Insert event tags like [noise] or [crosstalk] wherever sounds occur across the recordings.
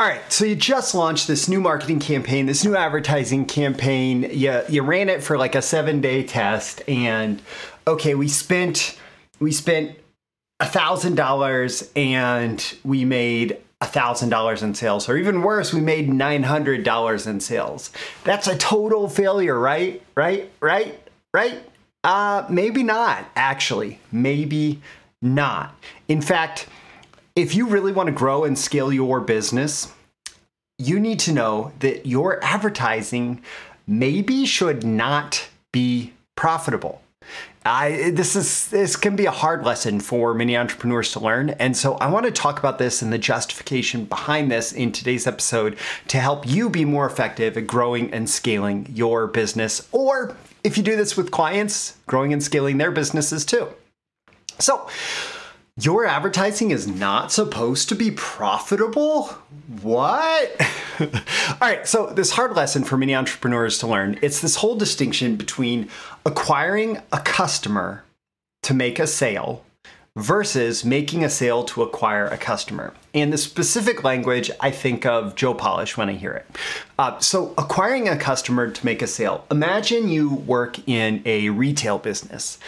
All right, so you just launched this new marketing campaign, this new advertising campaign. You you ran it for like a 7-day test and okay, we spent we spent a $1000 and we made a $1,000 in sales, or even worse, we made $900 in sales. That's a total failure, right? Right? Right? Right? Uh, maybe not, actually. Maybe not. In fact, if you really want to grow and scale your business, you need to know that your advertising maybe should not be profitable. I, this is this can be a hard lesson for many entrepreneurs to learn, and so I want to talk about this and the justification behind this in today's episode to help you be more effective at growing and scaling your business, or if you do this with clients, growing and scaling their businesses too. So, your advertising is not supposed to be profitable? What? [laughs] All right, so this hard lesson for many entrepreneurs to learn, it's this whole distinction between acquiring a customer to make a sale versus making a sale to acquire a customer. In the specific language, I think of Joe Polish when I hear it. Uh, so, acquiring a customer to make a sale. Imagine you work in a retail business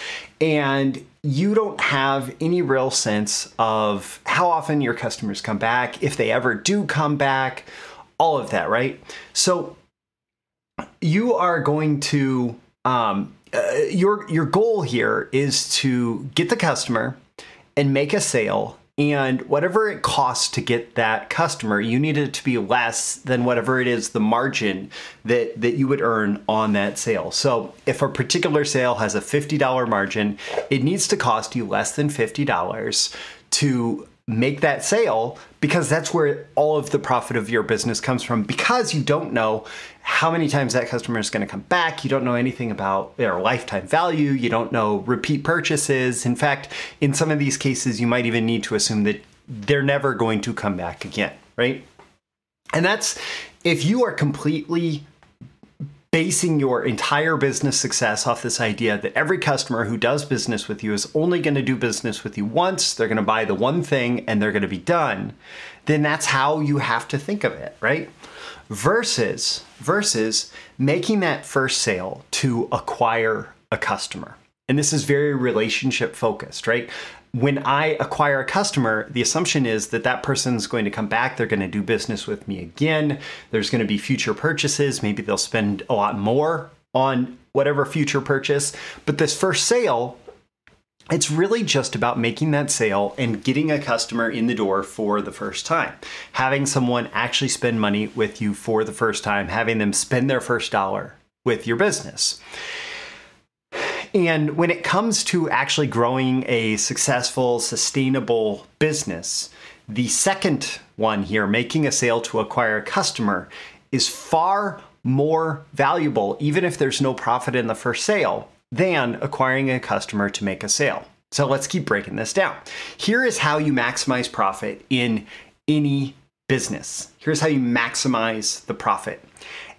and you don't have any real sense of how often your customers come back, if they ever do come back, all of that, right? So, you are going to um, uh, your your goal here is to get the customer and make a sale and whatever it costs to get that customer you need it to be less than whatever it is the margin that that you would earn on that sale. So if a particular sale has a $50 margin it needs to cost you less than $50 to make that sale because that's where all of the profit of your business comes from because you don't know how many times that customer is going to come back. You don't know anything about their lifetime value. You don't know repeat purchases. In fact, in some of these cases, you might even need to assume that they're never going to come back again, right? And that's if you are completely basing your entire business success off this idea that every customer who does business with you is only going to do business with you once, they're going to buy the one thing and they're going to be done, then that's how you have to think of it, right? Versus versus making that first sale to acquire a customer. And this is very relationship focused, right? When I acquire a customer, the assumption is that that person's going to come back. They're going to do business with me again. There's going to be future purchases. Maybe they'll spend a lot more on whatever future purchase. But this first sale, it's really just about making that sale and getting a customer in the door for the first time. Having someone actually spend money with you for the first time, having them spend their first dollar with your business. And when it comes to actually growing a successful, sustainable business, the second one here, making a sale to acquire a customer, is far more valuable, even if there's no profit in the first sale, than acquiring a customer to make a sale. So let's keep breaking this down. Here is how you maximize profit in any business. Here's how you maximize the profit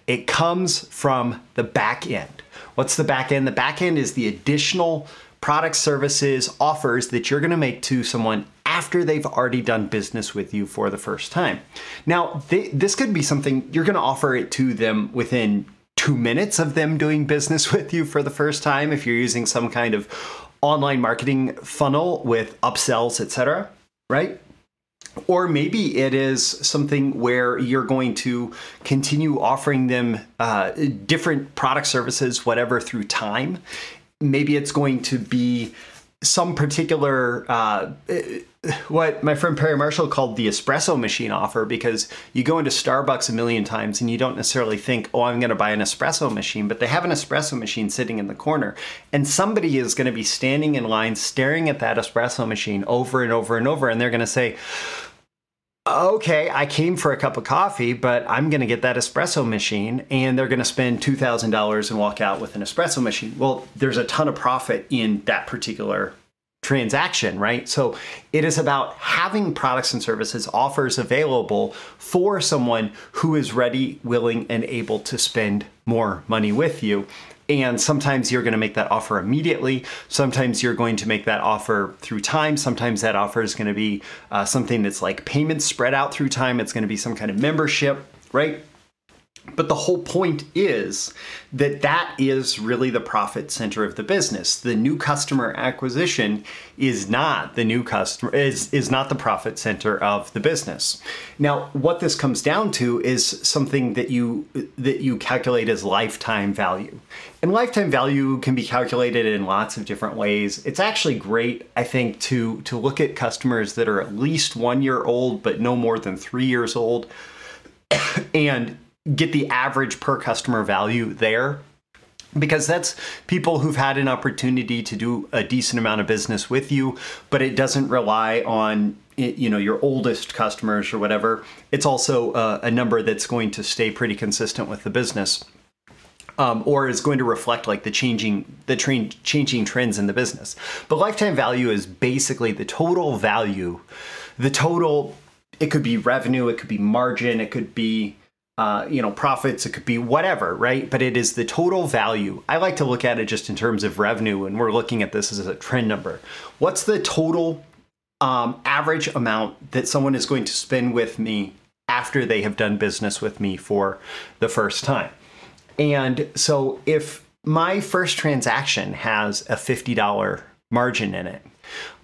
it comes from the back end. What's the back end? The back end is the additional product services offers that you're going to make to someone after they've already done business with you for the first time. Now, they, this could be something you're going to offer it to them within two minutes of them doing business [laughs] with you for the first time if you're using some kind of online marketing funnel with upsells, etc. Right? Or maybe it is something where you're going to continue offering them uh, different product services, whatever, through time. Maybe it's going to be some particular uh, what my friend Perry Marshall called the espresso machine offer because you go into Starbucks a million times and you don't necessarily think, oh, I'm going to buy an espresso machine, but they have an espresso machine sitting in the corner. And somebody is going to be standing in line staring at that espresso machine over and over and over. And they're going to say, okay, I came for a cup of coffee, but I'm going to get that espresso machine, and they're going to spend $2,000 and walk out with an espresso machine. Well, there's a ton of profit in that particular transaction, right? So it is about having products and services, offers available for someone who is ready, willing, and able to spend more money with you and sometimes you're to make that offer immediately. Sometimes you're going to make that offer through time. Sometimes that offer is to be uh, something that's like payments spread out through time. It's to be some kind of membership, right? But the whole point is that that is really the profit center of the business. The new customer acquisition is not the new customer is is not the profit center of the business. Now, what this comes down to is something that you that you calculate as lifetime value. And lifetime value can be calculated in lots of different ways. It's actually great, I think, to to look at customers that are at least 1 year old but no more than 3 years old. [coughs] and get the average per customer value there because that's people who've had an opportunity to do a decent amount of business with you but it doesn't rely on you know your oldest customers or whatever. It's also a, a number that's going to stay pretty consistent with the business um, or is going to reflect like the changing the tra- changing trends in the business. But lifetime value is basically the total value the total it could be revenue it could be margin it could be uh, you know, profits, it could be whatever, right? But it is the total value. I like to look at it just in terms of revenue, and we're looking at this as a trend number. What's the total um, average amount that someone is going to spend with me after they have done business with me for the first time? And so if my first transaction has a $50 margin in it,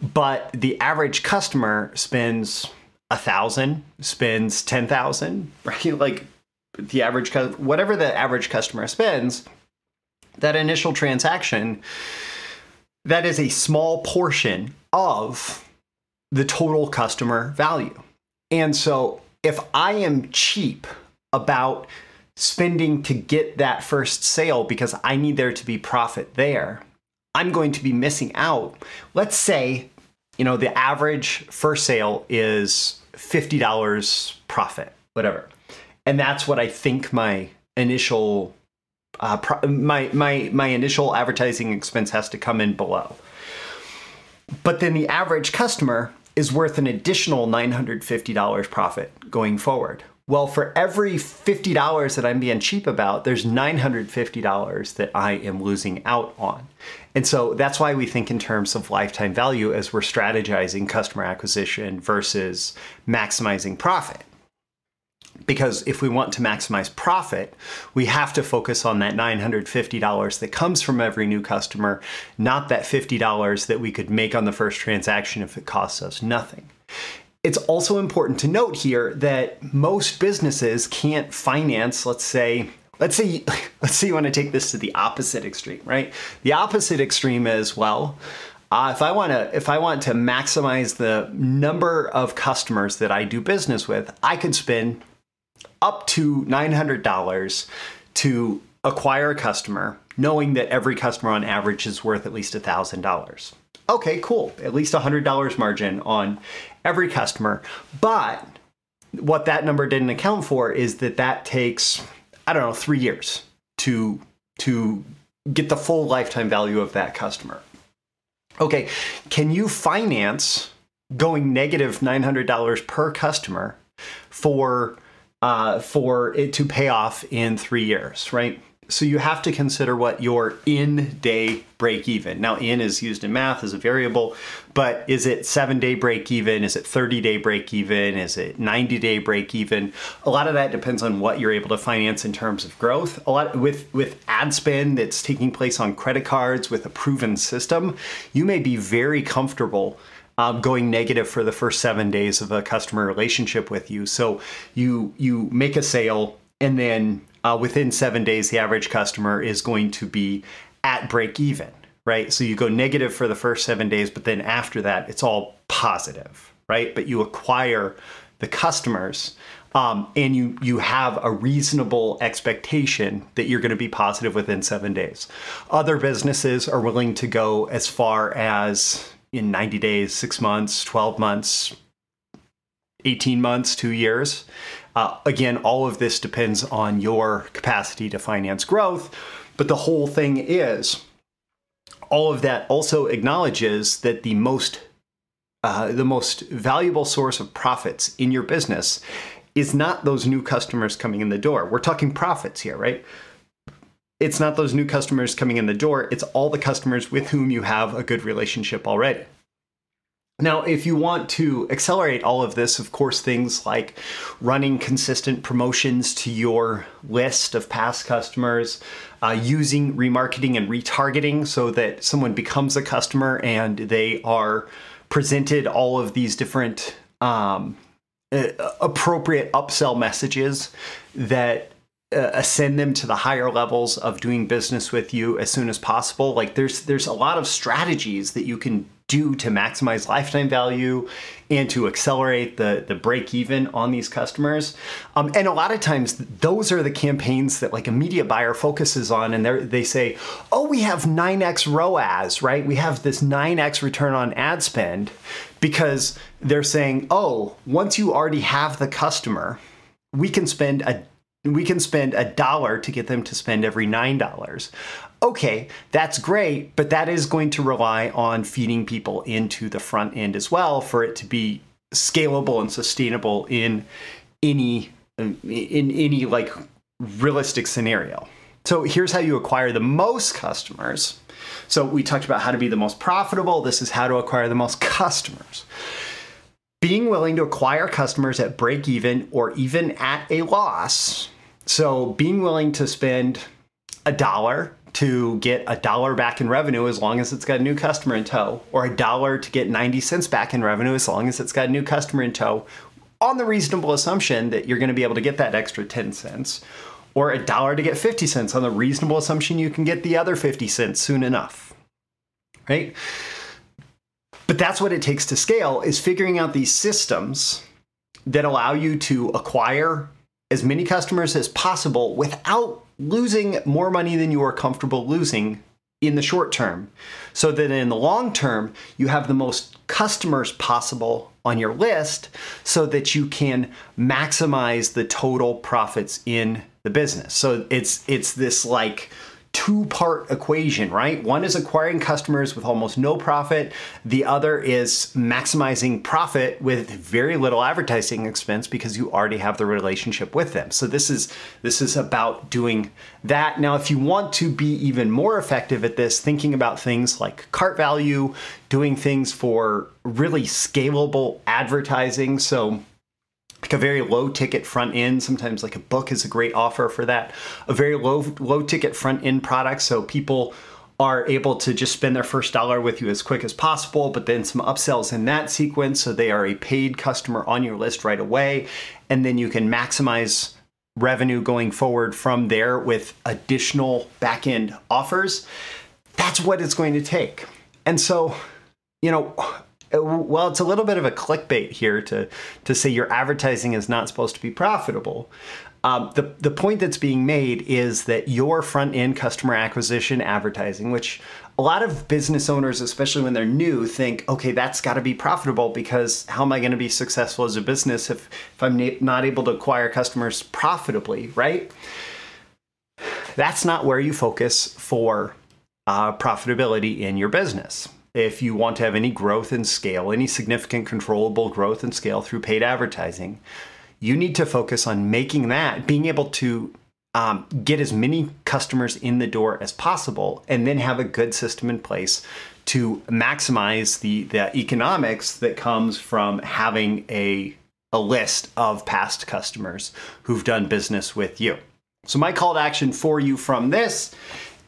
but the average customer spends a thousand spends 10,000, [laughs] right? Like the average whatever the average customer spends that initial transaction that is a small portion of the total customer value. And so if i am cheap about spending to get that first sale because i need there to be profit there i'm going to be missing out. Let's say you know the average first sale is $50 profit whatever and that's what I think my initial uh, pro- my my my initial advertising expense has to come in below. But then the average customer is worth an additional $950 profit going forward. Well, for every $50 that I'm being cheap about, there's $950 that I am losing out on. And so that's why we think in terms of lifetime value as we're strategizing customer acquisition versus maximizing profit because if we want to maximize profit, we have to focus on that $950 that comes from every new customer, not that $50 that we could make on the first transaction if it costs us nothing. It's also important to note here that most businesses can't finance, let's say, let's say [laughs] let's say you want to take this to the opposite extreme, right? The opposite extreme is well, uh, if I want to if I want to maximize the number of customers that I do business with, I could spend up to $900 to acquire a customer, knowing that every customer on average is worth at least $1,000. Okay, cool. At least $100 margin on every customer. But what that number didn't account for is that that takes, I don't know, three years to, to get the full lifetime value of that customer. Okay, can you finance going negative $900 per customer for uh, for it to pay off in three years, right? So you have to consider what your n day break even. Now, n is used in math as a variable, but is it seven day break even? Is it 30 day break even? Is it 90 day break even? A lot of that depends on what you're able to finance in terms of growth. A lot with, with ad spend that's taking place on credit cards with a proven system, you may be very comfortable um, going negative for the first seven days of a customer relationship with you. So you you make a sale, and then uh, within seven days, the average customer is going to be at break even, right? So you go negative for the first seven days, but then after that, it's all positive, right? But you acquire the customers. Um, and you you have a reasonable expectation that you're going to be positive within seven days. Other businesses are willing to go as far as in 90 days, six months, 12 months, 18 months, two years. Uh, again, all of this depends on your capacity to finance growth. But the whole thing is, all of that also acknowledges that the most uh, the most valuable source of profits in your business is not those new customers coming in the door. We're talking profits here, right? It's not those new customers coming in the door, it's all the customers with whom you have a good relationship already. Now, if you want to accelerate all of this, of course, things like running consistent promotions to your list of past customers, uh, using remarketing and retargeting so that someone becomes a customer and they are presented all of these different um, uh, appropriate upsell messages that ascend them to the higher levels of doing business with you as soon as possible. Like there's there's a lot of strategies that you can do to maximize lifetime value and to accelerate the the break even on these customers. Um, and a lot of times those are the campaigns that like a media buyer focuses on and they they say oh we have 9x ROAS right? We have this 9x return on ad spend because they're saying oh once you already have the customer we can spend a we can spend a dollar to get them to spend every nine dollars okay, that's great, but that is going to rely on feeding people into the front end as well for it to be scalable and sustainable in any in any like realistic scenario. So here's how you acquire the most customers. So we talked about how to be the most profitable. This is how to acquire the most customers. Being willing to acquire customers at break even or even at a loss. So being willing to spend a dollar to get a dollar back in revenue as long as it's got a new customer in tow, or a dollar to get 90 cents back in revenue as long as it's got a new customer in tow, on the reasonable assumption that you're going to be able to get that extra 10 cents, or a dollar to get 50 cents on the reasonable assumption you can get the other 50 cents soon enough. Right? But that's what it takes to scale is figuring out these systems that allow you to acquire as many customers as possible without losing more money than you are comfortable losing in the short term. So that in the long term you have the most customers possible on your list so that you can maximize the total profits in the business. So it's it's this like two part equation, right? One is acquiring customers with almost no profit, the other is maximizing profit with very little advertising expense because you already have the relationship with them. So this is this is about doing that. Now if you want to be even more effective at this, thinking about things like cart value, doing things for really scalable advertising. So like a very low ticket front end. Sometimes like a book is a great offer for that. A very low low ticket front end product, so people are able to just spend their first dollar with you as quick as possible, but then some upsells in that sequence, so they are a paid customer on your list right away, and then you can maximize revenue going forward from there with additional back end offers. That's what it's going to take. And so, you know, well, it's a little bit of a clickbait here to to say your advertising is not supposed to be profitable. Um, the the point that's being made is that your front end customer acquisition advertising, which a lot of business owners, especially when they're new, think, okay, that's got to be profitable because how am I going to be successful as a business if if I'm not able to acquire customers profitably, right? That's not where you focus for uh, profitability in your business if you want to have any growth and scale, any significant controllable growth and scale through paid advertising, you need to focus on making that, being able to um, get as many customers in the door as possible, and then have a good system in place to maximize the, the economics that comes from having a, a list of past customers who've done business with you. So my call to action for you from this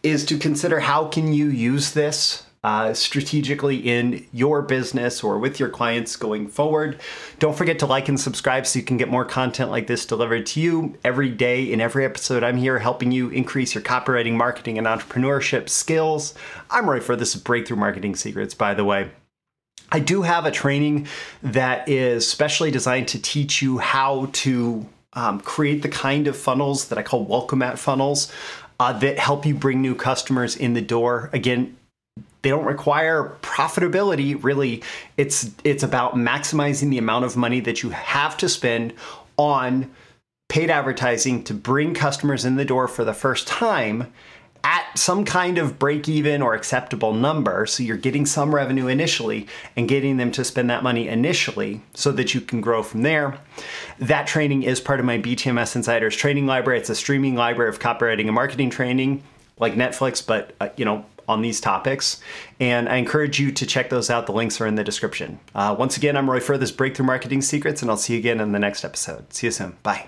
is to consider how can you use this uh, strategically in your business or with your clients going forward. Don't forget to like and subscribe so you can get more content like this delivered to you every day. In every episode, I'm here helping you increase your copywriting, marketing, and entrepreneurship skills. I'm Roy Furr this is Breakthrough Marketing Secrets, by the way. I do have a training that is specially designed to teach you how to um, create the kind of funnels that I call welcome mat funnels uh, that help you bring new customers in the door. Again, they don't require profitability really it's it's about maximizing the amount of money that you have to spend on paid advertising to bring customers in the door for the first time at some kind of break even or acceptable number. So you're getting some revenue initially and getting them to spend that money initially so that you can grow from there. That training is part of my BTMS Insiders training library. It's a streaming library of copywriting and marketing training like Netflix, but uh, you know, on these topics. And I encourage you to check those out. The links are in the description. Uh, once again, I'm Roy Furr, this Breakthrough Marketing Secrets, and I'll see you again in the next episode. See you soon. Bye.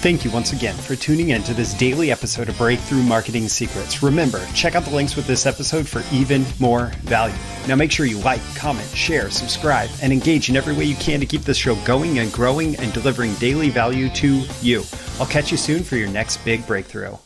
Thank you once again for tuning in to this daily episode of Breakthrough Marketing Secrets. Remember, check out the links with this episode for even more value. Now make sure you like, comment, share, subscribe, and engage in every way you can to keep this show going and growing and delivering daily value to you. I'll catch you soon for your next big breakthrough.